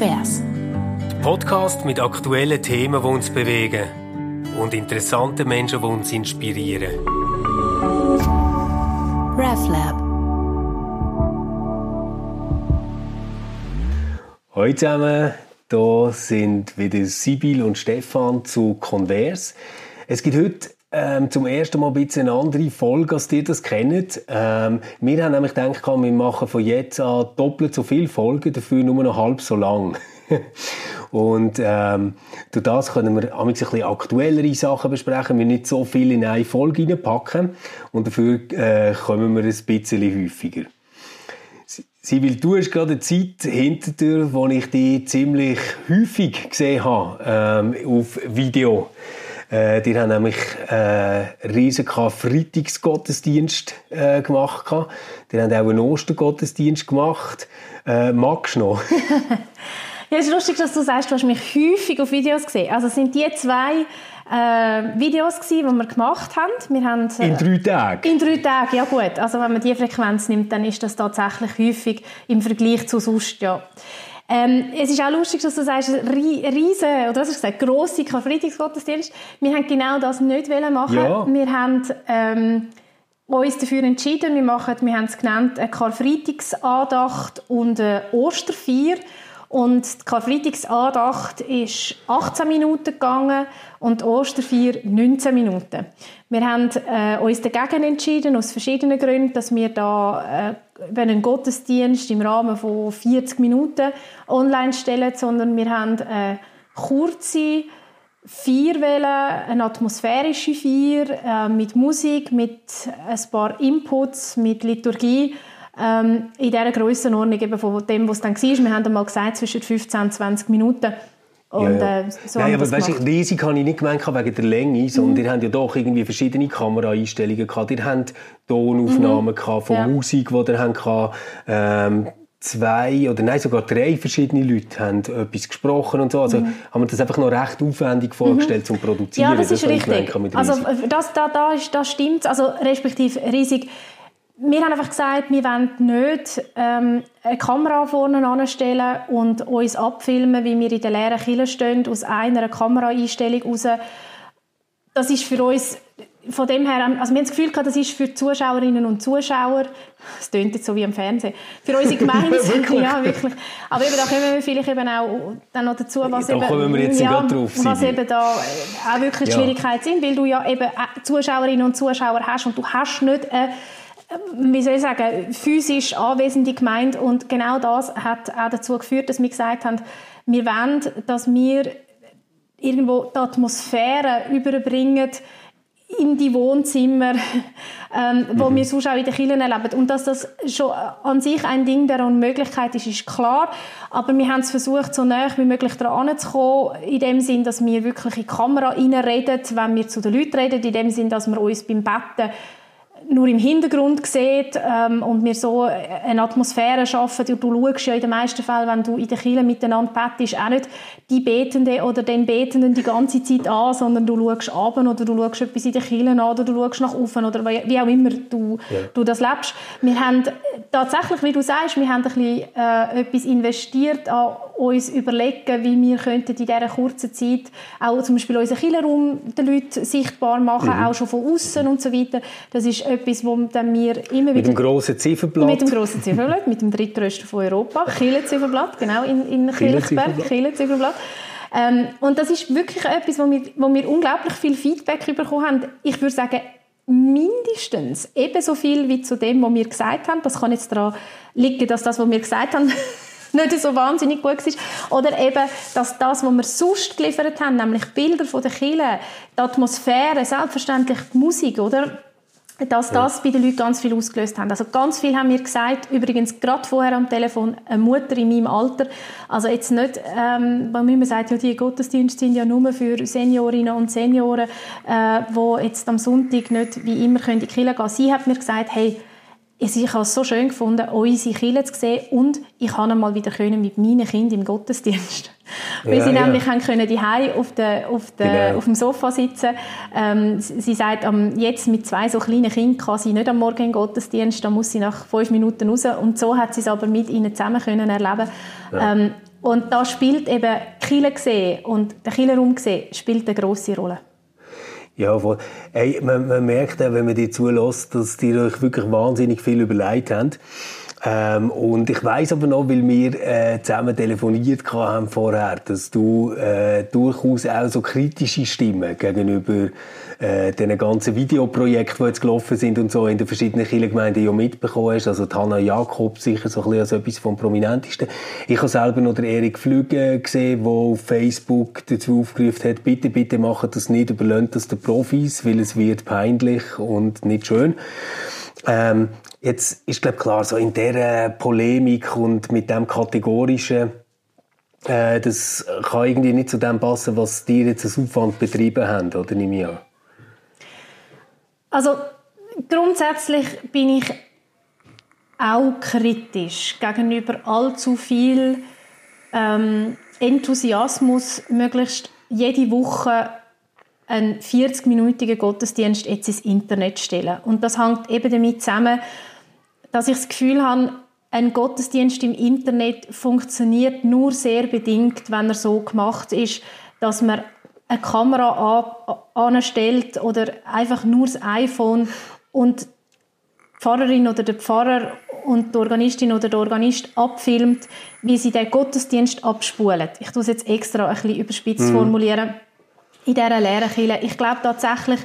Konvers. Podcast mit aktuellen Themen, die uns bewegen und interessanten Menschen, die uns inspirieren. RefLab. Hallo zusammen, hier sind wieder Sibyl und Stefan zu Converse. Es gibt heute ähm, zum ersten Mal ein bisschen eine andere Folge, als ihr das kennt. Ähm, wir haben nämlich gedacht, wir machen von jetzt an doppelt so viele Folgen, dafür nur noch halb so lang. und ähm, durch das können wir ein bisschen aktuellere Sachen besprechen, wir nicht so viel in eine Folge reinpacken und dafür äh, kommen wir ein bisschen häufiger. Sibyl, du hast gerade eine Zeit hinter dir, wo ich dich ziemlich häufig gesehen habe ähm, auf Video. Äh, die haben nämlich äh, einen riesen Freitagsgottesdienst äh, gemacht. Die haben auch einen Ostergottesdienst gemacht. Äh, magst du noch? ja, es ist lustig, dass du sagst, du hast mich häufig auf Videos gesehen. Also sind die zwei äh, Videos gewesen, die wir gemacht haben. Wir haben äh, in drei Tagen? In drei Tagen, ja gut. Also wenn man die Frequenz nimmt, dann ist das tatsächlich häufig im Vergleich zu sonst, ja. Ähm, es ist auch lustig, dass du sagst, riese oder was hast du gesagt, grosse Karfreitagsgottesdienst. Wir haben genau das nicht machen. Ja. Wir haben ähm, uns dafür entschieden, wir machen, wir haben es genannt, eine Karfreitagsandacht und eine Osterfeier. Und die Karfreitagsandacht ist 18 Minuten gegangen und die Osterfeier 19 Minuten. Wir haben äh, uns dagegen entschieden, aus verschiedenen Gründen, dass wir da äh, einen Gottesdienst im Rahmen von 40 Minuten online stellen, sondern wir haben eine kurze Feier eine atmosphärische Feier äh, mit Musik, mit ein paar Inputs, mit Liturgie ähm, in dieser Grössenordnung eben von dem, was es dann war. Wir haben einmal gesagt, zwischen 15 und 20 Minuten. Und, ja, ja. Äh, so Nein, aber weißt, du, riesig habe ich nicht gemeint wegen der Länge, sondern mhm. ihr habt ja doch irgendwie verschiedene Kameraeinstellungen gehabt. Ihr habt Tonaufnahmen mhm. gehabt von ja. Musik, die ihr habt, ähm, zwei oder nein, sogar drei verschiedene Leute haben etwas gesprochen und so. Also mhm. haben wir das einfach noch recht aufwendig vorgestellt mhm. zum Produzieren. Ja, das, das ist richtig. Also das, da, da, ist, das stimmt. Also respektive riesig wir haben einfach gesagt, wir wollen nicht ähm, eine Kamera vorne anstellen und uns abfilmen, wie wir in der leeren Kille stehen, aus einer Kameraeinstellung raus. Das ist für uns von dem her, also wir haben das Gefühl gehabt, das ist für Zuschauerinnen und Zuschauer, es klingt jetzt so wie im Fernsehen, für unsere Gemeinde, ja wirklich, aber eben da kommen wir vielleicht eben auch dann noch dazu, was da eben, wir jetzt ja, drauf, was eben da auch wirklich ja. Schwierigkeiten sind, weil du ja eben Zuschauerinnen und Zuschauer hast und du hast nicht eine wie soll ich sagen, physisch anwesende Gemeinde. Und genau das hat auch dazu geführt, dass wir gesagt haben, wir wollen, dass wir irgendwo die Atmosphäre überbringen in die Wohnzimmer, ähm, wo mhm. wir sonst auch in den Kirchen erleben. Und dass das schon an sich ein Ding der Unmöglichkeit ist, ist klar. Aber wir haben es versucht, so nah wie möglich daran zu kommen, in dem Sinn, dass wir wirklich in die Kamera reden, wenn wir zu den Leuten reden, in dem Sinn, dass wir uns beim Betten nur im Hintergrund sieht ähm, und wir so eine Atmosphäre schaffen. Du, du schaust ja in den meisten Fällen, wenn du in der Kirche miteinander bettest, auch nicht die Betende oder den Betenden die ganze Zeit an, sondern du schaust ab oder du schaust etwas in der Kirche an oder du schaust nach oben oder wie auch immer du, ja. du das lebst. Wir haben tatsächlich, wie du sagst, wir haben ein bisschen äh, etwas investiert an uns überlegen, wie wir könnten in dieser kurzen Zeit auch zum Beispiel unseren Killerraum den Leuten sichtbar machen, mhm. auch schon von außen und so weiter. Das ist etwas, wo dann wir immer wieder... Mit dem grossen Zifferblatt? Mit dem grossen Zifferblatt, mit dem drittgrößten von Europa, Kille-Zifferblatt, genau, in, in Kirchberg, Kille-Zifferblatt. Ähm, und das ist wirklich etwas, wo wir, wo wir unglaublich viel Feedback bekommen haben. Ich würde sagen, mindestens ebenso viel wie zu dem, was wir gesagt haben. Das kann jetzt daran liegen, dass das, was wir gesagt haben, nicht so wahnsinnig gut war. Oder eben, dass das, was wir sonst geliefert haben, nämlich Bilder von der Kille, die Atmosphäre, selbstverständlich die Musik, oder? Dass das bei den Leuten ganz viel ausgelöst hat. Also ganz viel haben wir gesagt, übrigens gerade vorher am Telefon, eine Mutter in meinem Alter, also jetzt nicht, ähm, weil man sagt, ja, die Gottesdienste sind ja nur für Seniorinnen und Senioren, äh, die jetzt am Sonntag nicht wie immer können in die Kirche gehen. Sie hat mir gesagt, hey, ich habe es so schön gefunden, unsere Kirche zu sehen und ich konnte mal wieder mit meinen Kindern im Gottesdienst. Weil ja, sie ja. nämlich haben können die auf, der, auf, der, genau. auf dem Sofa sitzen. Ähm, sie sagt, um, jetzt mit zwei so kleinen Kindern kann sie nicht am Morgen den Gottesdienst, da muss sie nach fünf Minuten raus. Und so hat sie es aber mit ihnen zusammen können erleben. Ja. Ähm, Und da spielt eben Kille gesehen und der Killerraum gesehen spielt eine grosse Rolle. Ja, voll. Hey, man, man merkt auch, wenn man dir zulässt, dass die euch wirklich wahnsinnig viel überlegt haben. Ähm, und ich weiß aber noch, weil wir äh, zusammen telefoniert haben vorher, dass du äh, durchaus auch so kritische Stimmen gegenüber äh, den ganzen Videoprojekten, die jetzt gelaufen sind und so in den verschiedenen Kirchengemeinden ja mitbekommen hast. Also Hanna Jakob sicher so ein bisschen als etwas vom Prominentesten. Ich habe selber noch den Erik Flüge gesehen, der auf Facebook dazu aufgerufen hat, bitte, bitte macht das nicht, überlöhnt das den Profis, weil es wird peinlich und nicht schön. Ähm, jetzt ist glaube klar, so in dieser Polemik und mit dem kategorischen äh, das kann irgendwie nicht zu dem passen, was die jetzt als Aufwand betrieben haben, oder nehme ich an? Also grundsätzlich bin ich auch kritisch gegenüber allzu viel ähm, Enthusiasmus, möglichst jede Woche einen 40-minütigen Gottesdienst jetzt ins Internet stellen. Und das hängt eben damit zusammen, dass ich das Gefühl habe, ein Gottesdienst im Internet funktioniert nur sehr bedingt, wenn er so gemacht ist, dass man eine Kamera anstellt oder einfach nur das iPhone und die Pfarrerin oder der Pfarrer und die Organistin oder der Organist abfilmt, wie sie den Gottesdienst abspulen. Ich tue es jetzt extra ein bisschen überspitzt mhm. formulieren in dieser leeren Ich glaube tatsächlich,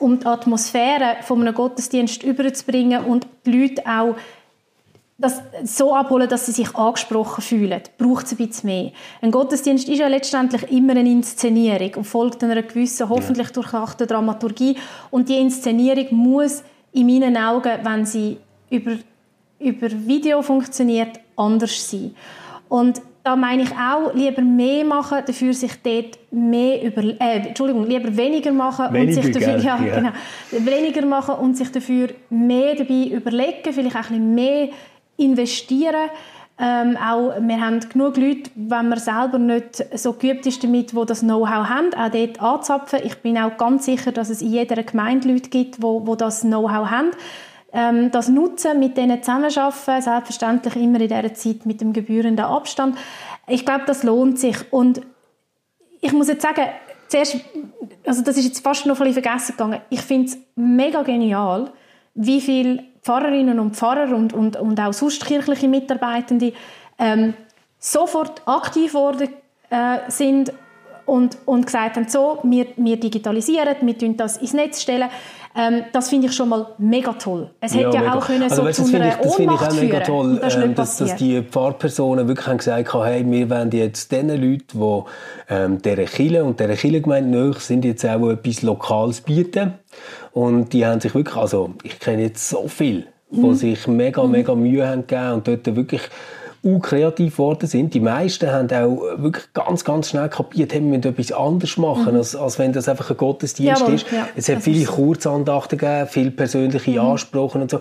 um die Atmosphäre von einem Gottesdienst überzubringen und die Leute auch das so abholen, dass sie sich angesprochen fühlen, braucht es ein bisschen mehr. Ein Gottesdienst ist ja letztendlich immer eine Inszenierung und folgt einer gewissen, hoffentlich durchdachten Dramaturgie. Und die Inszenierung muss in meinen Augen, wenn sie über, über Video funktioniert, anders sein. Und da meine ich auch, lieber mehr machen, dafür sich dort mehr über, äh, Entschuldigung, lieber weniger machen weniger, und sich dafür, ja, ja, genau, weniger machen und sich dafür mehr dabei überlegen, vielleicht auch ein bisschen mehr investieren. Ähm, auch, wir haben genug Leute, wenn man selber nicht so geübt ist damit, die das Know-how haben, auch dort anzapfen. Ich bin auch ganz sicher, dass es in jeder Gemeinde Leute gibt, die, die das Know-how haben. Ähm, das Nutzen, mit denen zusammenarbeiten, selbstverständlich immer in dieser Zeit mit dem gebührenden Abstand. Ich glaube, das lohnt sich. Und ich muss jetzt sagen, zuerst, also das ist jetzt fast noch ein bisschen vergessen gegangen, ich finde es mega genial, wie viele Pfarrerinnen und Pfarrer und, und, und auch sonst kirchliche Mitarbeitende ähm, sofort aktiv worden äh, sind und, und gesagt haben, so, wir, wir digitalisieren, wir tun das ins Netz stellen. Ähm, das finde ich schon mal mega toll. Es ja, hätte ja mega. auch können also, so weißt, zu einer ich, das Ohnmacht ich auch mega toll, das ähm, dass, dass, die Pfarrpersonen wirklich haben gesagt haben, hey, wir wollen jetzt den Leuten, die ähm, dieser Kirche und dieser Kirchengemeinde nahe sind, jetzt auch etwas Lokales bieten. Und die haben sich wirklich, also ich kenne jetzt so viele, die mhm. sich mega, mega Mühe haben gegeben und dort wirklich kreativ geworden sind. Die meisten haben auch wirklich ganz, ganz schnell kapiert, hey, wir müssen etwas anderes machen, mhm. als, als wenn das einfach ein Gottesdienst Jawohl, ist. Ja, es hat viele Kurzandachten gegeben, viele persönliche mhm. Ansprachen und so.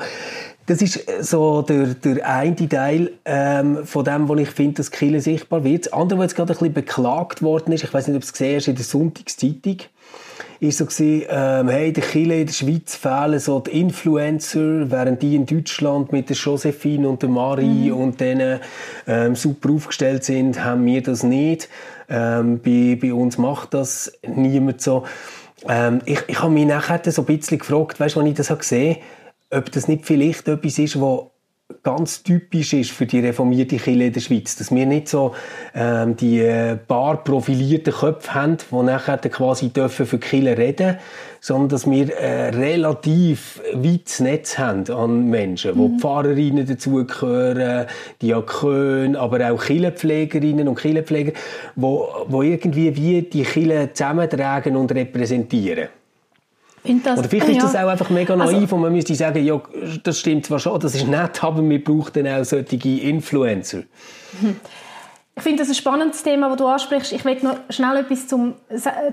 Das ist so der, der eine Teil ähm, von dem, wo ich finde, dass Kirche sichtbar wird. Das andere, was jetzt gerade ein bisschen beklagt worden ist, ich weiß nicht, ob du es gesehen hast, in der Sonntagszeitung, ist so gewesen, ähm, hey, der Chile in der Schweiz fehlen so die Influencer, während die in Deutschland mit der Josephine und der Marie mhm. und denen ähm, super aufgestellt sind, haben wir das nicht. Ähm, bei, bei uns macht das niemand so. Ähm, ich ich habe mich nachher so ein bisschen gefragt, weißt du, als ich das gesehen habe, ob das nicht vielleicht etwas ist, wo ganz typisch ist für die reformierte Kirche in der Schweiz, dass wir nicht so ähm, die äh, paar profilierten Köpfe haben, die nachher quasi dürfen für die Kirche reden, sondern dass wir äh, relativ weites Netz haben an Menschen, mhm. wo Pfarrerinnen dazugehören, Diakone, aber auch Kirchenpflegerinnen und Kirchenpfleger, wo, wo irgendwie wie die Kirche zusammentragen und repräsentieren. Das, Oder vielleicht ist das auch einfach mega naiv also, und man müsste sagen, ja, das stimmt zwar schon, das ist nett, aber wir brauchen dann auch solche Influencer. Ich finde das ein spannendes Thema, das du ansprichst. Ich will noch schnell etwas zum,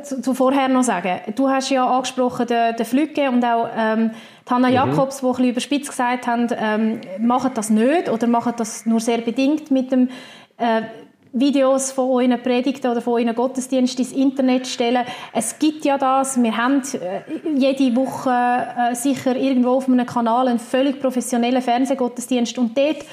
zu, zu vorher noch sagen. Du hast ja angesprochen den, den Flügge und auch ähm, Hanna mhm. Jakobs, die ein bisschen überspitzt gesagt haben, ähm, machen das nicht oder machen das nur sehr bedingt mit dem äh, Videos von euren Predigten oder von euren Gottesdiensten ins Internet stellen. Es gibt ja das. Wir haben äh, jede Woche äh, sicher irgendwo auf einem Kanal einen völlig professionellen Fernsehgottesdienst und dort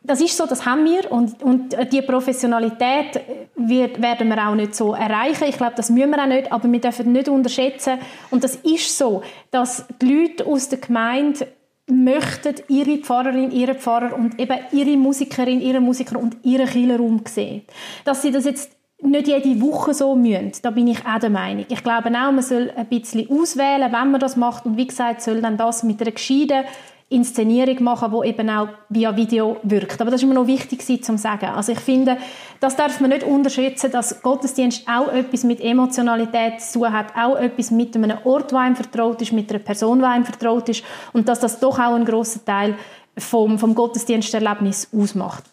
das ist so, das haben wir und, und die Professionalität wird, werden wir auch nicht so erreichen. Ich glaube, das müssen wir auch nicht, aber wir dürfen nicht unterschätzen und das ist so, dass die Leute aus der Gemeinde möchten ihre Pfarrerin, ihre Pfarrer und eben ihre Musikerin, ihre Musiker und ihren Killerraum sehen. Dass sie das jetzt nicht jede Woche so müssen, da bin ich auch der Meinung. Ich glaube auch, man soll ein bisschen auswählen, wenn man das macht und wie gesagt, soll dann das mit einer gescheiten Inszenierung machen, die eben auch via Video wirkt. Aber das ist mir noch wichtig zu sagen. Also ich finde, das darf man nicht unterschätzen, dass Gottesdienst auch etwas mit Emotionalität zu tun hat, auch etwas mit einem Ort, der einem vertraut ist, mit einer Person, die einem vertraut ist und dass das doch auch einen grossen Teil vom, vom Gottesdiensterlebnis ausmacht.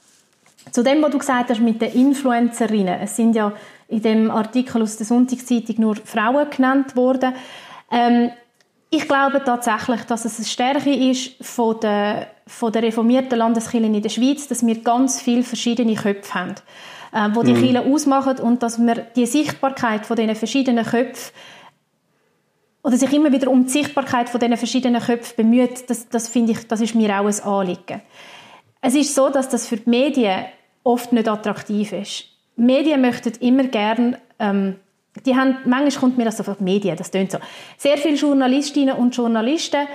Zu dem, was du gesagt hast mit den Influencerinnen. Es sind ja in dem Artikel aus der Sonntagszeitung nur Frauen genannt worden. Ähm, ich glaube tatsächlich, dass es eine Stärke ist von der, von der reformierten Landeskirche in der Schweiz, dass wir ganz viele verschiedene Köpfe haben, äh, die die mhm. Kirche ausmachen und dass wir die Sichtbarkeit von diesen verschiedenen Köpfen oder sich immer wieder um die Sichtbarkeit von diesen verschiedenen Köpfen bemüht, das, das finde ich, das ist mir auch ein Anliegen. Es ist so, dass das für die Medien oft nicht attraktiv ist. Medien möchten immer gerne ähm, die haben, manchmal kommt mir das auf die Medien, das tönt so. Sehr viele Journalistinnen und Journalisten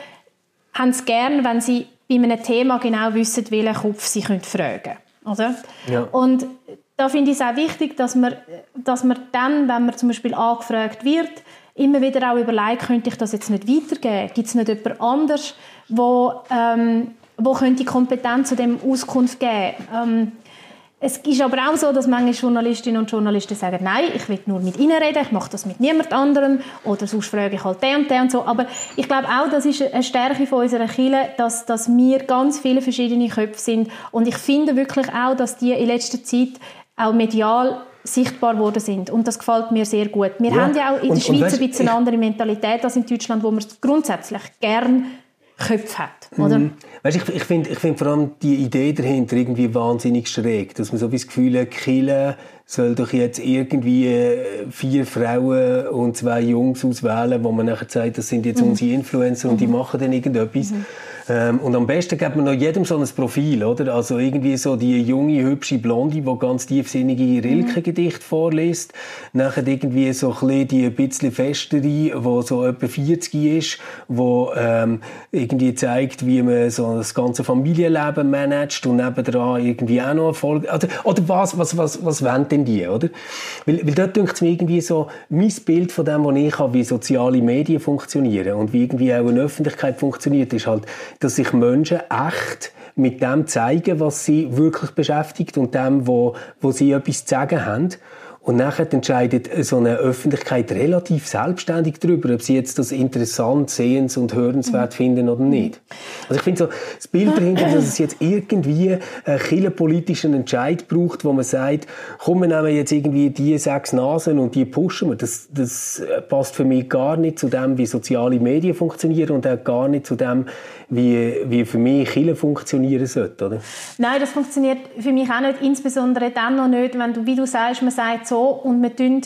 haben es gern, wenn sie bei einem Thema genau wissen, welchen Kopf sie können fragen können. Ja. Und da finde ich es auch wichtig, dass man, dass man dann, wenn man zum Beispiel angefragt wird, immer wieder auch überlegt, könnte ich das jetzt nicht weitergeben? Gibt es nicht jemand anderes, wo, ähm, wo könnte Kompetenz zu dem Auskunft geben? Ähm, es ist aber auch so, dass manche Journalistinnen und Journalisten sagen, nein, ich will nur mit ihnen reden, ich mache das mit niemand anderem oder sonst frage ich halt den und den und so. Aber ich glaube auch, das ist eine Stärke von unserer Kirche, dass, dass wir ganz viele verschiedene Köpfe sind und ich finde wirklich auch, dass die in letzter Zeit auch medial sichtbar worden sind und das gefällt mir sehr gut. Wir ja. haben ja auch in der und, Schweiz und ein bisschen eine andere Mentalität als in Deutschland, wo man grundsätzlich gern Köpfe hat, oder? Mhm. Weißt, ich, ich finde ich find vor allem die Idee dahinter irgendwie wahnsinnig schräg, dass man so das Gefühl hat, Kille soll doch jetzt irgendwie äh, vier Frauen und zwei Jungs auswählen, wo man nachher sagt, das sind jetzt mhm. unsere Influencer und die mhm. machen dann irgendetwas. Mhm. Ähm, und am besten gibt man noch jedem so ein Profil, oder? Also irgendwie so die junge, hübsche Blonde, die ganz tiefsinnige Rilke-Gedichte vorliest. Nachher irgendwie so ein bisschen die ein bisschen festere, die so etwa 40 ist, die ähm, irgendwie zeigt, wie man so das ganze Familienleben managt und nebendran irgendwie auch noch Erfolg. Oder, oder was, was, was, was wollen denn die, oder? Weil, weil dort denkt es mir irgendwie so, mein Bild von dem, was ich habe, wie soziale Medien funktionieren und wie irgendwie auch eine Öffentlichkeit funktioniert, ist halt, dass sich Menschen echt mit dem zeigen, was sie wirklich beschäftigt und dem, wo, wo sie etwas zu sagen haben. Und nachher entscheidet so eine Öffentlichkeit relativ selbstständig darüber, ob sie jetzt das interessant, sehens- und hörenswert finden oder nicht. Also ich finde so, das Bild dahinter, dass es jetzt irgendwie einen politischen Entscheid braucht, wo man sagt, komm, wir nehmen jetzt irgendwie die sechs Nasen und die pushen wir, das, das passt für mich gar nicht zu dem, wie soziale Medien funktionieren und auch gar nicht zu dem, wie, wie für mich Kirche funktionieren sollte, oder? Nein, das funktioniert für mich auch nicht, insbesondere dann noch nicht, wenn du, wie du sagst, man sagt so und wir tun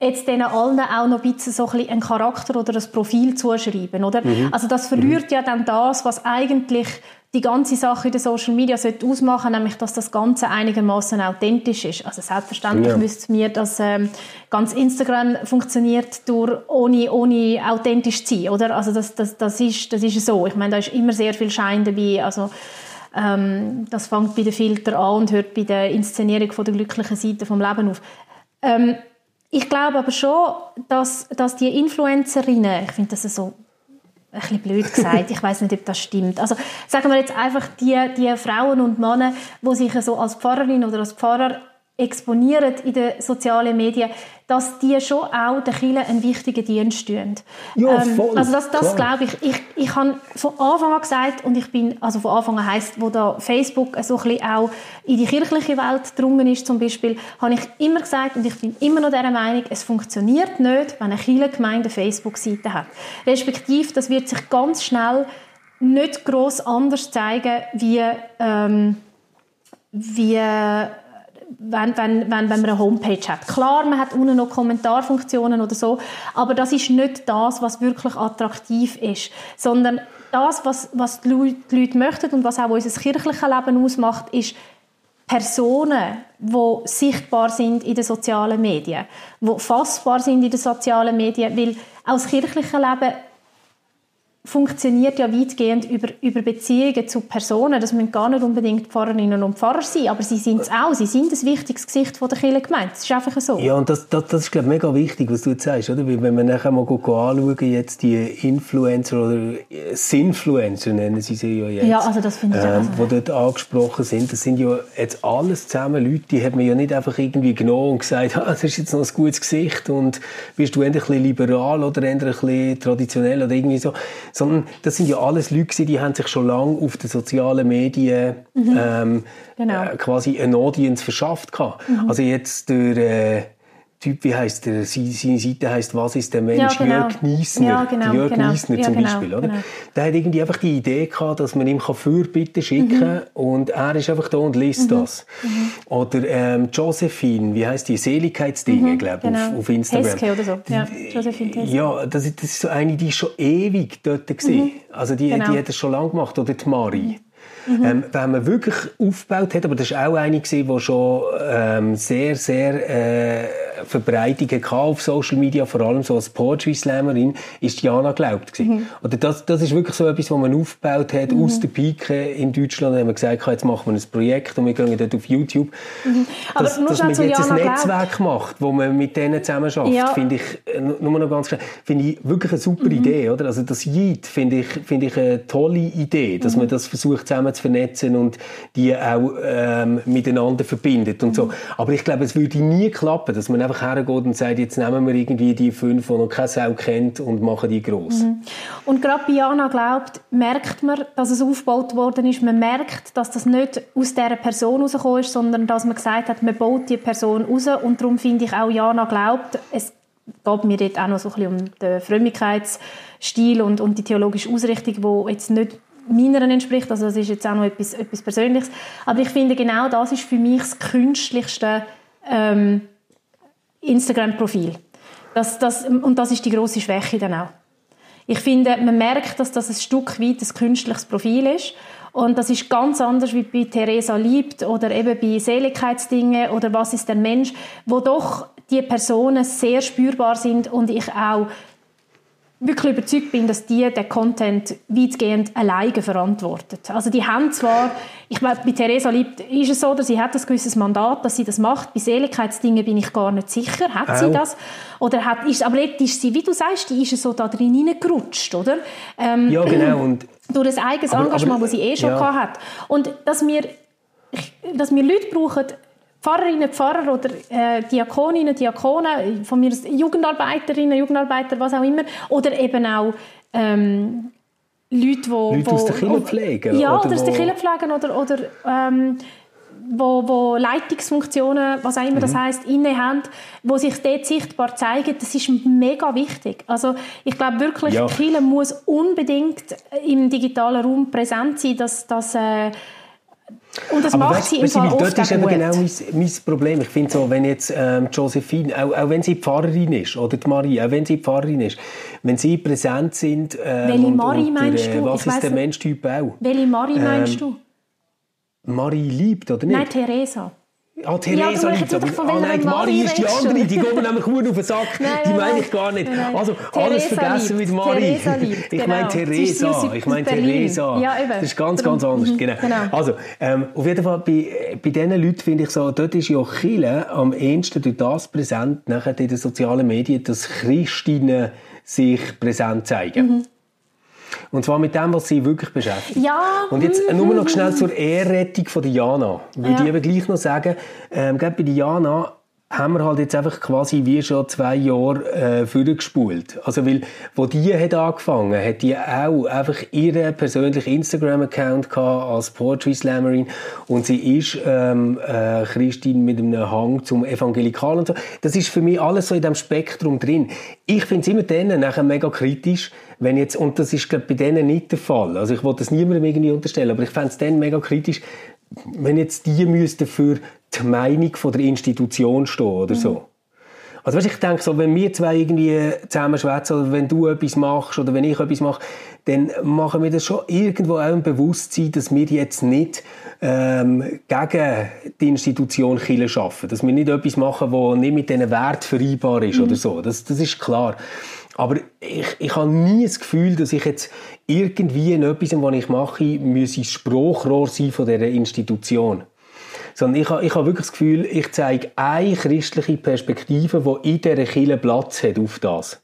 jetzt denen allen auch noch ein bisschen so ein einen Charakter oder ein Profil zuschreiben, oder? Mhm. Also das verliert mhm. ja dann das, was eigentlich die ganze Sache in den Social Media sollte ausmachen, nämlich dass das Ganze einigermaßen authentisch ist. Also selbstverständlich ja. müsste mir, dass ähm, ganz Instagram funktioniert durch ohne ohne authentisch zu sein, oder? Also das, das, das ist das ist so. Ich meine, da ist immer sehr viel Schein dabei. Also ähm, das fängt bei den Filtern an und hört bei der Inszenierung von der glücklichen Seite vom Leben auf. Ähm, ich glaube aber schon, dass, dass die Influencerinnen, ich finde das so ein bisschen blöd gesagt, ich weiß nicht, ob das stimmt. Also sagen wir jetzt einfach die, die Frauen und Männer, die sich so als Pfarrerin oder als Pfarrer exponieren in den sozialen Medien, dass die schon auch der Kirche einen wichtigen Dienst tun. Ja, ähm, voll, also das, das glaube ich. ich. Ich habe von Anfang an gesagt, und ich bin, also von Anfang an heisst, wo da Facebook so ein bisschen auch in die kirchliche Welt gedrungen ist zum Beispiel, habe ich immer gesagt, und ich bin immer noch dieser Meinung, es funktioniert nicht, wenn eine Kirchengemeinde eine Facebook-Seite hat. Respektive, das wird sich ganz schnell nicht gross anders zeigen, wie, ähm, wie wenn, wenn, wenn, wenn man eine Homepage hat. Klar, man hat unten noch Kommentarfunktionen oder so, aber das ist nicht das, was wirklich attraktiv ist, sondern das, was, was die, Leute, möchten und was auch unser kirchliches Leben ausmacht, ist Personen, die sichtbar sind in den sozialen Medien, die fassbar sind in den sozialen Medien, weil auch das kirchliche Leben funktioniert ja weitgehend über, über Beziehungen zu Personen. Das müssen gar nicht unbedingt Pfarrerinnen und Pfarrer sein, aber sie sind es auch. Sie sind ein wichtiges Gesicht von der Kirchengemeinde. Das ist einfach so. Ja, und das, das, das ist, glaube ich, mega wichtig, was du jetzt sagst. Oder? Weil wenn wir nachher mal anschauen, jetzt die Influencer oder Sinfluencer nennen sie sie ja jetzt. Ja, also das finde ich ähm, Die dort angesprochen sind, das sind ja jetzt alles zusammen Leute, die hat man ja nicht einfach irgendwie genommen und gesagt, ah, das ist jetzt noch ein gutes Gesicht und bist du endlich ein bisschen liberal oder endlich ein bisschen traditionell oder irgendwie so sondern das sind ja alles Leute, die haben sich schon lange auf den sozialen Medien mhm. ähm, genau. äh, quasi eine Audience verschafft Mhm. Also jetzt durch äh, Typ, wie heißt der, seine Seite heißt «Was ist der Mensch?» ja, genau. Jörg Niesner, ja, genau, Jörg genau. Niesner zum genau, Beispiel, oder? Genau. Der hat irgendwie einfach die Idee gehabt, dass man ihm Fürbitte schicken kann mhm. und er ist einfach da und liest mhm. das. Mhm. Oder ähm, Josephine, wie heißt die? Seligkeitsdinge, mhm, glaube ich, genau. auf, auf, Instagram. Heske oder so, ja, Josephine Heske. Ja, das, das ist so eine, die ist schon ewig dort gesehen. Mhm. Also die, genau. die hat das schon lange gemacht. Oder die Marie. Mhm. Ähm, wenn man wirklich aufgebaut hat, aber das war auch eine, die schon ähm, sehr, sehr äh, Verbreitung hatte auf Social Media, vor allem so als Poetry Slammerin, ist Jana Glaubt. Mhm. Oder das, das ist wirklich so etwas, was man aufgebaut hat mhm. aus der Pike in Deutschland. Da haben wir gesagt, jetzt machen wir ein Projekt und wir gehen dort auf YouTube. Mhm. Aber dass, dass man jetzt Jana ein Netzwerk glaubt. macht, wo man mit denen zusammen schafft, ja. finde ich, äh, nur noch ganz schnell, finde ich wirklich eine super mhm. Idee, oder? Also das Yeet finde ich, finde ich eine tolle Idee, dass mhm. man das versucht zusammen zu vernetzen und die auch ähm, miteinander verbindet und so. Mhm. Aber ich glaube, es würde nie klappen, dass man einfach hergeht und sagt, jetzt nehmen wir irgendwie die fünf, die noch keine Sau kennt und machen die gross. Mhm. Und gerade bei Jana glaubt, merkt man, dass es aufgebaut worden ist. Man merkt, dass das nicht aus dieser Person herausgekommen ist, sondern dass man gesagt hat, man baut die Person raus. Und darum finde ich auch, Jana glaubt, es geht mir dort auch noch so ein bisschen um den Frömmigkeitsstil und, und die theologische Ausrichtung, die jetzt nicht meiner entspricht. Also das ist jetzt auch noch etwas, etwas Persönliches. Aber ich finde, genau das ist für mich das künstlichste ähm, Instagram-Profil. Das, das, und das ist die große Schwäche dann auch. Ich finde, man merkt, dass das ein Stück weit ein künstliches Profil ist. Und das ist ganz anders wie bei Theresa Liebt oder eben bei Seligkeitsdinge oder Was ist der Mensch, wo doch die Personen sehr spürbar sind und ich auch wirklich überzeugt bin, dass die den Content weitgehend alleine verantwortet. Also die haben zwar, ich meine, bei Theresa Liebt ist es so, dass sie hat ein gewisses Mandat, dass sie das macht. Bei Seligkeitsdingen bin ich gar nicht sicher, hat Auch. sie das? Oder hat, ist, aber jetzt ist sie, wie du sagst, die ist so da drin hineingerutscht, oder? Ähm, ja, genau. Und durch ein eigenes aber, Engagement, das sie eh schon ja. hat. Und dass wir, dass wir Leute brauchen, Pfarrerinnen, Pfarrer oder äh, Diakoninnen, Diakonen, von mir Jugendarbeiterinnen, Jugendarbeiter, was auch immer, oder eben auch ähm, Leute, wo, Leute wo, aus der Kirche pflegen? Ja, oder, oder aus der Kirche pflegen oder, oder ähm, wo, wo Leitungsfunktionen, was auch immer mhm. das heißt, inne haben, wo sich dort sichtbar zeigen, das ist mega wichtig. Also ich glaube wirklich, ja. die Kirche muss unbedingt im digitalen Raum präsent sein, dass, dass äh, und das aber macht weißt, sie im Fall oft Dort ist eben genau mein, mein, Problem. Ich finde so, wenn jetzt ähm, Josephine, auch, auch wenn sie Pfarrerin ist, oder die Marie, auch wenn sie Pfarrerin ist, wenn sie präsent sind ähm, Welche Marie und, meinst der, du? Was ich ist der Menschtyp auch? Welche Marie meinst ähm, du? Marie liebt, oder nicht? Nein, Theresa. Ah, Theresa ja, Lietz. Aber, ah, nein, Marie ist die andere, die geht mir nämlich gut auf den Sack. Nein, die meine ich gar nicht. Nein, also, alles vergessen mit Marie. ich genau. meine Theresa. Ich meine Theresa. Ja, Das ist ganz, ganz anders. Mhm, genau. genau. Also, ähm, auf jeden Fall, bei, bei diesen Leuten finde ich so, dort ist ja Chile am ehesten durch das präsent, nachher in den sozialen Medien, dass Christinnen sich präsent zeigen. Mhm. Und zwar mit dem, was sie wirklich beschäftigt. Ja. Und jetzt nur noch schnell zur Ehrrettung von Diana. Würde ja. ich eben gleich noch sagen, ähm, bei Diana haben wir halt jetzt einfach quasi wie schon zwei Jahre äh, vorgespult. Also, weil, wo die hat angefangen, hat die auch einfach ihren persönlichen Instagram-Account als Poetry Slammerin und sie ist ähm, äh, Christine mit einem Hang zum Evangelikalen und so. Das ist für mich alles so in diesem Spektrum drin. Ich finde es immer dann nachher mega kritisch, wenn jetzt, und das ist glaube bei denen nicht der Fall, also ich wollte das niemandem irgendwie unterstellen, aber ich fände es dann mega kritisch, wenn jetzt die müssten für die Meinung von der Institution stehen oder so. Mhm. Also weißt, ich denke so, wenn wir zwei irgendwie zusammen schwätzen oder wenn du etwas machst oder wenn ich etwas mache, dann machen wir das schon irgendwo auch im Bewusstsein, dass wir jetzt nicht ähm, gegen die Institution Kirche arbeiten. Dass wir nicht etwas machen, das nicht mit diesen Wert vereinbar ist mhm. oder so. Das, das ist klar. Aber ich, ich habe nie das Gefühl, dass ich jetzt irgendwie in etwas, was ich mache, müsse Spruchrohr sein von dieser Institution. Sondern ich habe, ich habe wirklich das Gefühl, ich zeige eine christliche Perspektive, die in dieser Kirche Platz hat auf das.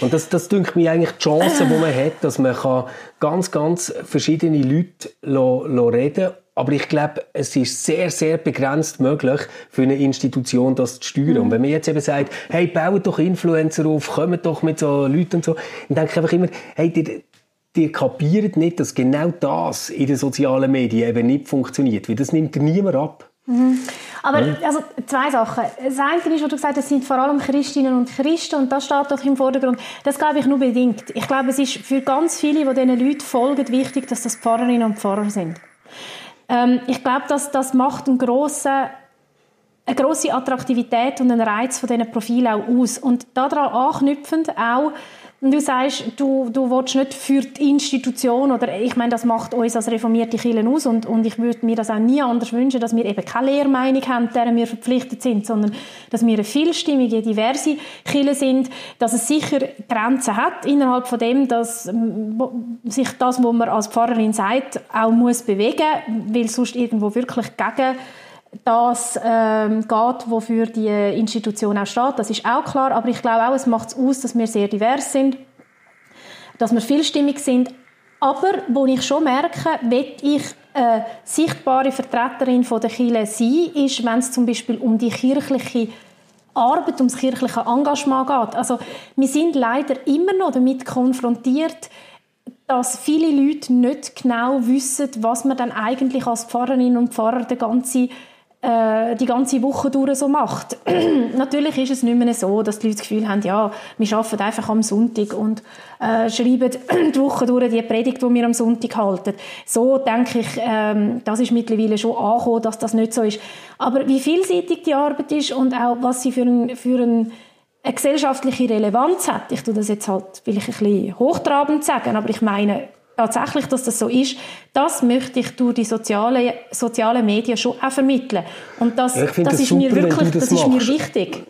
Und das, das denke mir eigentlich die Chance, die man hat, dass man kann ganz, ganz verschiedene Leute reden. Aber ich glaube, es ist sehr, sehr begrenzt möglich, für eine Institution das zu steuern. Mhm. Und wenn man jetzt eben sagt, hey, baut doch Influencer auf, kommt doch mit so Leuten und so, dann denke ich einfach immer, hey, die, die kapieren nicht, dass genau das in den sozialen Medien eben nicht funktioniert, weil das nimmt niemand ab. Mhm. Aber also, zwei Sachen. Das eine ist, was du gesagt hast, sind vor allem Christinnen und Christen und das steht doch im Vordergrund. Das glaube ich nur bedingt. Ich glaube, es ist für ganz viele, die diesen Leuten folgen, wichtig, dass das Pfarrerinnen und Pfarrer sind. Ähm, ich glaube, dass das macht einen grossen eine grosse Attraktivität und einen Reiz von diesen Profilen auch aus. Und daran anknüpfend auch du sagst, du, du willst nicht für die Institution, oder ich meine, das macht uns als reformierte Kirchen aus und, und ich würde mir das auch nie anders wünschen, dass wir eben keine Lehrmeinung haben, der wir verpflichtet sind, sondern dass wir eine vielstimmige, diverse Kirche sind, dass es sicher Grenzen hat innerhalb von dem, dass sich das, was man als Pfarrerin sagt, auch muss bewegen, weil sonst irgendwo wirklich gegen das ähm, geht, wofür die Institution auch steht. Das ist auch klar, aber ich glaube auch, es macht es aus, dass wir sehr divers sind, dass wir vielstimmig sind. Aber wo ich schon merke, wenn ich eine sichtbare Vertreterin von der Kirche sein, ist, wenn es zum Beispiel um die kirchliche Arbeit, um das kirchliche Engagement geht. Also wir sind leider immer noch damit konfrontiert, dass viele Leute nicht genau wissen, was man dann eigentlich als Pfarrerin und Pfarrer den ganzen äh, die ganze Woche durch so macht. Natürlich ist es nicht mehr so, dass die Leute das Gefühl haben, ja, wir arbeiten einfach am Sonntag und äh, schreiben die Woche durch die Predigt, die wir am Sonntag halten. So denke ich, ähm, das ist mittlerweile schon angekommen, dass das nicht so ist. Aber wie vielseitig die Arbeit ist und auch was sie für, ein, für ein, eine gesellschaftliche Relevanz hat, ich tue das jetzt halt, will ein bisschen hochtrabend sagen, aber ich meine, tatsächlich, dass das so ist, das möchte ich durch die sozialen, sozialen Medien schon auch vermitteln. Und das, das, das, ist super, mir wirklich, das, das ist mir wichtig.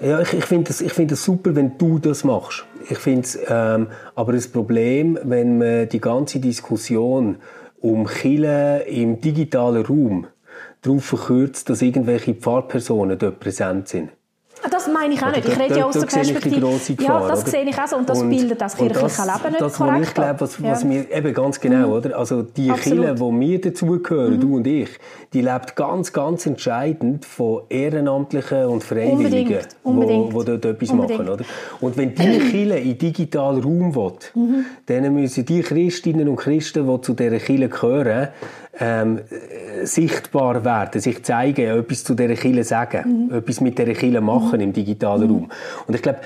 Ja, ich, ich finde das, find das super, wenn du das machst. Ich finde ähm, aber das Problem, wenn man die ganze Diskussion um Chile im digitalen Raum darauf verkürzt, dass irgendwelche Pfarrpersonen dort präsent sind. Das meine ich auch nicht. Ich rede ja aus der Perspektive. Ja, das oder? sehe ich auch so. Und das und, bildet das kirchliche das, Leben nicht das, korrekt ich glaube, was, was ja. wir, eben ganz genau, mhm. oder? Also die Kirche, wo wir dazugehören, mhm. du und ich, die lebt ganz, ganz entscheidend von Ehrenamtlichen und Freiwilligen, Unbedingt. Wo dort etwas Unbedingt. machen, oder? Und wenn die Kirche in digitalen Raum will, mhm. dann müssen die Christinnen und Christen, die zu dieser Kirche gehören, ähm, sichtbar werden, sich zeigen, etwas zu dieser Kille sagen, mhm. etwas mit dieser Kille machen mhm. im digitalen mhm. Raum. Und ich glaube,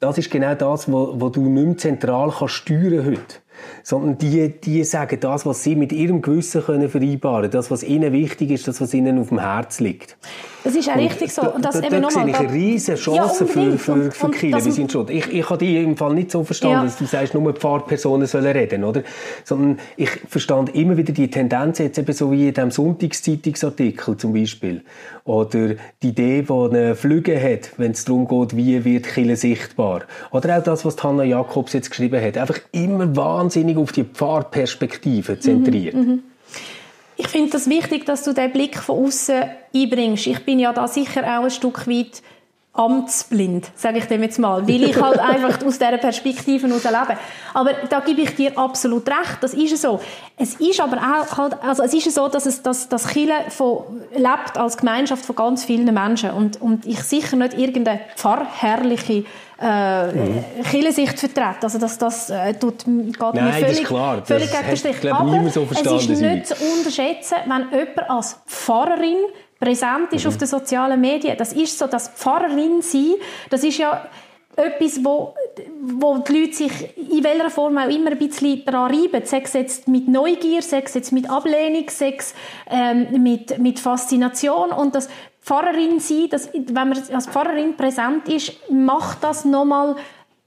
das ist genau das, was du nicht mehr zentral kannst steuern heute sondern die, die sagen das, was sie mit ihrem Gewissen können vereinbaren können, das, was ihnen wichtig ist, das, was ihnen auf dem Herz liegt. Das ist auch richtig so. Und das da, eben da, sehe ich eine riesige Chance ja, für, für, für Kinder. Wir sind schon. Ich, ich habe die im Fall nicht so verstanden, ja. dass du sagst, nur Pfarrpersonen sollen reden, oder? Sondern ich verstand immer wieder die Tendenz, jetzt eben so wie in diesem Sonntagszeitungsartikel zum Beispiel, oder die Idee, die eine Flüge hat, wenn es darum geht, wie wird Kirche sichtbar. Oder auch das, was Hanna Jakobs jetzt geschrieben hat. Einfach immer wahnsinnig auf die Pfarrperspektive zentriert. Mhm, mhm. Ich finde es das wichtig, dass du den Blick von außen einbringst. Ich bin ja da sicher auch ein Stück weit amtsblind, sage ich dem jetzt mal, weil ich halt einfach aus dieser Perspektive heraus lebe. Aber da gebe ich dir absolut recht, das ist so. Es ist aber auch halt, also es ist so, dass es, dass, dass Chile von, lebt als Gemeinschaft von ganz vielen Menschen und, und ich sicher nicht irgendeine pfarrherrliche äh, mhm. Kirchensicht vertreten. Also das, das äh, tut, geht Nein, mir völlig, klar. völlig gegen den Strich. Aber so es ist nicht zu unterschätzen, wenn jemand als Pfarrerin präsent ist mhm. auf den sozialen Medien. Das ist so, das Pfarrerin sein, das ist ja etwas, wo, wo die Leute sich in welcher Form auch immer ein bisschen daran reiben. Sei es jetzt mit Neugier, sei es jetzt mit Ablehnung, sei es ähm, mit, mit Faszination. Und das Pfarrerin sein, das, wenn man als Pfarrerin präsent ist, macht das nochmal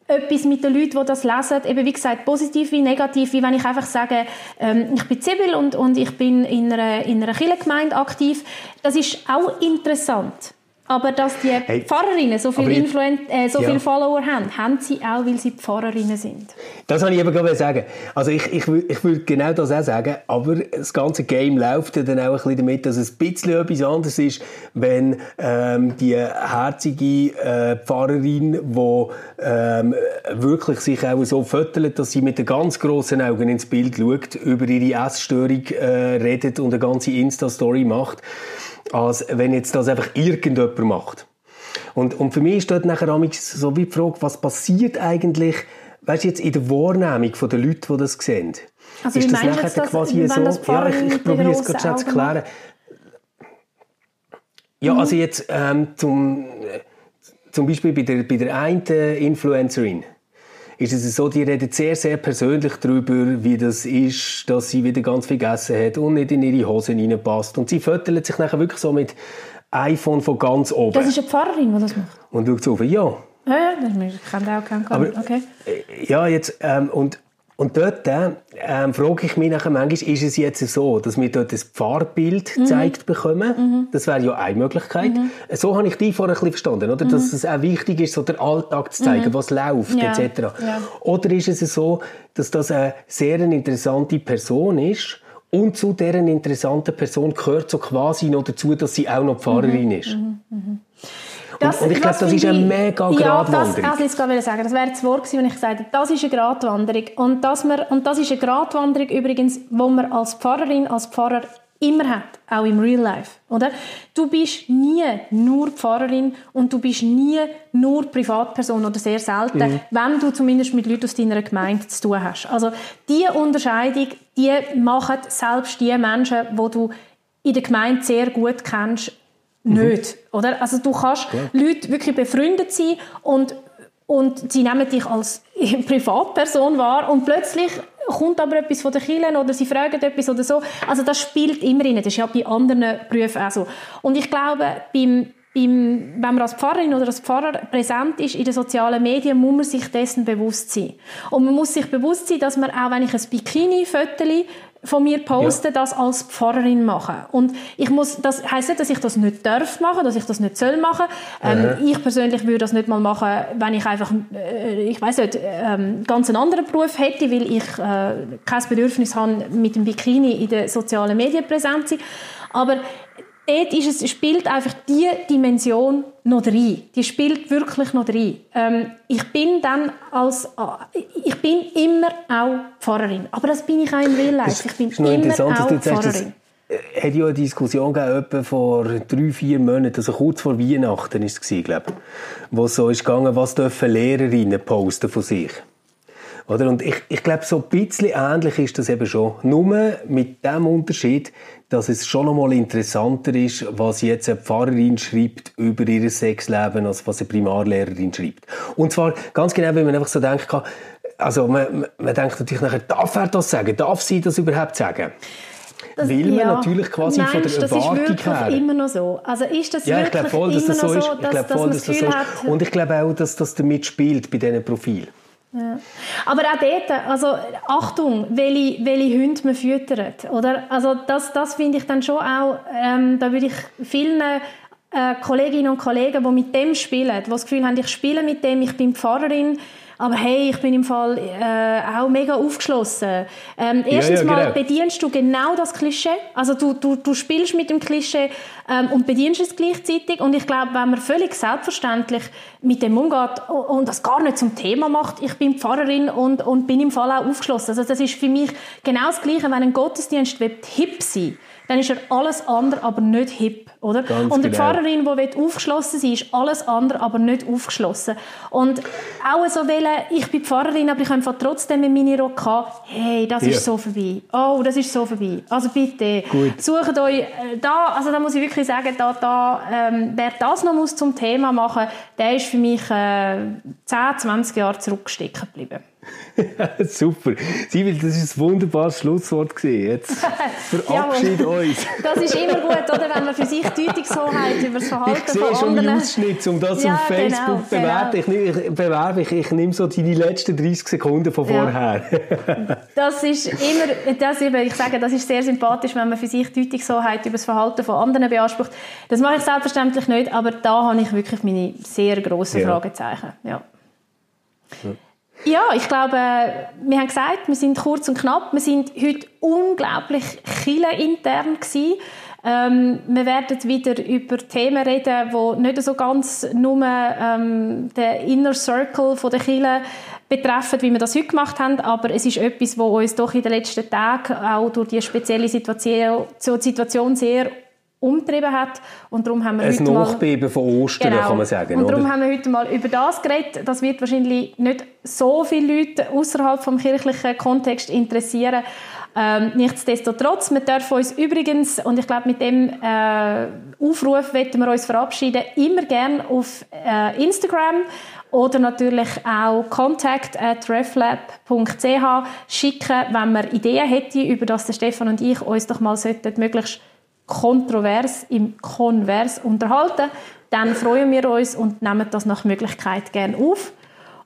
etwas mit den Leuten, die das lesen, eben wie gesagt, positiv wie negativ, wie wenn ich einfach sage, ähm, ich bin Zibil und, und ich bin in einer, in einer Kirchengemeinde aktiv. Das ist auch interessant. Aber dass die hey, Pfarrerinnen so viele, Influen äh, so ja. viele Follower haben, haben sie auch, weil sie Pfarrerinnen sind. Das wollte ich eben gerade sagen. Also ich, ich, ich würde genau das auch sagen, aber das ganze Game läuft ja dann auch ein bisschen damit, dass es ein bisschen etwas anderes ist, wenn ähm, die herzige äh, Pfarrerin, die ähm, wirklich sich auch so fötelt, dass sie mit den ganz grossen Augen ins Bild schaut, über ihre Essstörung äh, redet und eine ganze Insta-Story macht, als wenn jetzt das einfach irgendjemand macht. Und, und für mich ist dort nachher so wie die Frage, was passiert eigentlich, weißt du, jetzt in der Wahrnehmung der Leute, die das sehen? Also ist das nachher das, quasi so, ja, ich, ich probiere es gerade zu erklären. Ja, mhm. also jetzt ähm, zum, zum Beispiel bei der, bei der einen Influencerin, ist es so, die redet sehr, sehr persönlich darüber, wie das ist, dass sie wieder ganz viel gegessen hat und nicht in ihre Hosen reinpasst. Und sie fötelt sich nachher wirklich so mit iPhone von ganz oben. Das ist eine Pfarrerin, die das macht? Und schaut so, ja. Ja, ja, das kann auch keinen okay. Äh, ja, jetzt, ähm, und und dort ähm, frage ich mich nachher manchmal, ist es jetzt so, dass wir dort ein Pfarrbild mhm. gezeigt bekommen? Mhm. Das wäre ja eine Möglichkeit. Mhm. So habe ich die vorher ein bisschen verstanden, oder? dass mhm. es auch wichtig ist, so den Alltag zu zeigen, mhm. was läuft, ja. etc. Ja. Oder ist es so, dass das eine sehr interessante Person ist und zu deren interessanten Person gehört so quasi noch dazu, dass sie auch noch Pfarrerin mhm. ist? Das, und, und, ich glaube, das ist eine mega Gratwanderung. Ja, das, das ich sagen. Das wäre das Wort gewesen, wenn ich gesagt hätte, das ist eine Gratwanderung. Und, dass wir, und das ist eine Gratwanderung übrigens, wo man als Pfarrerin, als Pfarrer immer hat, auch im Real Life, oder? Du bist nie nur Pfarrerin und du bist nie nur Privatperson oder sehr selten, mhm. wenn du zumindest mit Leuten aus deiner Gemeinde zu tun hast. Also diese Unterscheidung, die machen selbst die Menschen, die du in der Gemeinde sehr gut kennst, nicht. Mhm. Oder? Also du kannst ja. Leute wirklich befreundet sein und, und sie nehmen dich als Privatperson wahr und plötzlich kommt aber etwas von den Kindern oder sie fragen etwas oder so. Also das spielt immer rein. Das ist ja bei anderen Berufen auch so. Und ich glaube, beim, beim, wenn man als Pfarrerin oder als Pfarrer präsent ist in den sozialen Medien, muss man sich dessen bewusst sein. Und man muss sich bewusst sein, dass man auch, wenn ich ein Bikini-Foto von mir posten, ja. das als Pfarrerin machen. Und ich muss, das heisst nicht, dass ich das nicht darf machen, dass ich das nicht soll machen. Ähm, ich persönlich würde das nicht mal machen, wenn ich einfach, äh, ich weiß nicht, ähm, ganz einen anderen Beruf hätte, weil ich äh, kein Bedürfnis habe, mit dem Bikini in den sozialen Medien präsent zu sein. Aber dort ist es, spielt einfach die Dimension noch rein. Die spielt wirklich noch rein. Ähm, ich bin dann als, äh, ich bin immer auch Pfarrerin. Aber das bin ich auch im Real Life. Ich bin immer auch Pfarrerin. Es hat ja eine Diskussion gegeben, vor drei, vier Monaten, also kurz vor Weihnachten ist es, glaube ich, wo es so ist gegangen, was dürfen Lehrerinnen posten von sich. Oder? Und ich, ich glaube, so ein bisschen ähnlich ist das eben schon. Nur mit dem Unterschied, dass es schon einmal interessanter ist, was jetzt eine Pfarrerin schreibt über ihr Sexleben, als was eine Primarlehrerin schreibt. Und zwar ganz genau, wenn man einfach so denkt, also man, man denkt natürlich nachher, darf er das sagen? Darf sie das überhaupt sagen? Das, Weil man ja. natürlich quasi Mensch, von der Erwartung das ist wirklich immer noch so. Also ist das ja, ich glaube voll, dass das so ist. Ich glaube voll, dass das so ist. Und ich glaube auch, dass das damit spielt bei diesen Profilen. Aber auch dort, also Achtung, welche, welche Hunde man füttert, oder? Also das, das finde ich dann schon auch, ähm, da würde ich vielen äh, Kolleginnen und Kollegen, die mit dem spielen, die das Gefühl haben, ich spiele mit dem, ich bin Pfarrerin, aber hey, ich bin im Fall äh, auch mega aufgeschlossen. Ähm, erstens ja, ja, genau. mal bedienst du genau das Klischee. Also du, du, du spielst mit dem Klischee ähm, und bedienst es gleichzeitig. Und ich glaube, wenn man völlig selbstverständlich mit dem umgeht und das gar nicht zum Thema macht, ich bin Pfarrerin und, und bin im Fall auch aufgeschlossen. Also das ist für mich genau das Gleiche, wenn ein Gottesdienst hip sein will dann ist er alles andere, aber nicht hip, oder? Ganz und eine genau. Pfarrerin, die aufgeschlossen sein ist alles andere, aber nicht aufgeschlossen. Und auch so wählen, ich bin Pfarrerin, aber ich habe trotzdem in meine Rock hey, das ja. ist so vorbei. Oh, das ist so vorbei. Also bitte, Gut. sucht euch äh, da, also da muss ich wirklich sagen, da, da, ähm, wer das noch muss zum Thema machen, der ist für mich äh, 10, 20 Jahre zurückstecken geblieben. Super. Sibyl, das ist ein wunderbares Schlusswort gewesen. Jetzt verabschied uns. Das ist immer gut, oder? Wenn man für sich Deutungshoheit über das Verhalten ich von schon anderen... Ausschnitt, um das ja, auf genau, Facebook genau, bewerten. Genau. Ich, ich, bewerbe, ich, ich nehme so deine letzten 30 Sekunden von vorher. Ja. das ist immer, das ich sage, das ist sehr sympathisch, wenn man für sich Deutungshoheit über das Verhalten von anderen beansprucht. Das mache ich selbstverständlich nicht, aber da habe ich wirklich meine sehr grossen ja. Fragezeichen. Ja. ja. Ja, ich glaube, wir haben gesagt, wir sind kurz und knapp. Wir sind heute unglaublich intern gewesen. Ähm, wir werden wieder über Themen reden, die nicht so ganz nur ähm, den Inner Circle von der Kirche betreffen, wie wir das heute gemacht haben, aber es ist etwas, was uns doch in den letzten Tagen auch durch die spezielle Situation, Situation sehr umtrieben hat. Und darum haben wir ein heute Nachbeben mal, von Ostern, genau. kann man sagen. Und darum oder? haben wir heute mal über das geredet. Das wird wahrscheinlich nicht so viele Leute außerhalb vom kirchlichen Kontext interessieren. Ähm, nichtsdestotrotz, wir dürfen uns übrigens, und ich glaube, mit dem äh, Aufruf werden wir uns verabschieden, immer gerne auf äh, Instagram oder natürlich auch contact at reflab.ch schicken, wenn wir Ideen hätten, über das der Stefan und ich uns doch mal sollten, möglichst kontrovers im Konvers unterhalten, dann freuen wir uns und nehmen das nach Möglichkeit gerne auf.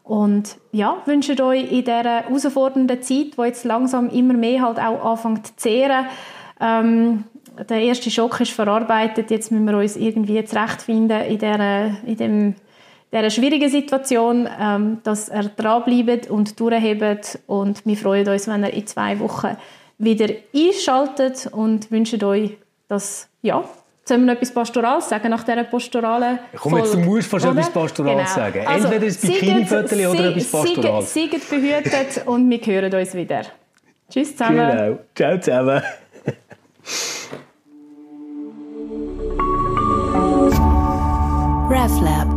Und ja, wünschen euch in dieser herausfordernden Zeit, wo jetzt langsam immer mehr halt auch anfängt zu zehren, ähm, der erste Schock ist verarbeitet, jetzt müssen wir uns irgendwie zurechtfinden in dieser, in dem, dieser schwierigen Situation, ähm, dass er dranbleibt und durchhebt. Und wir freuen uns, wenn er in zwei Wochen wieder einschaltet und wünschen euch dass, ja, Sollen wir noch etwas Pastorales sagen nach dieser pastoralen Komm, jetzt, du musst fast etwas Pastorales genau. sagen. Also, Entweder ein Bikini-Viertel oder etwas Pastorales. Seid behütet und wir hören uns wieder. Tschüss zusammen. Genau. Ciao zusammen. RefLab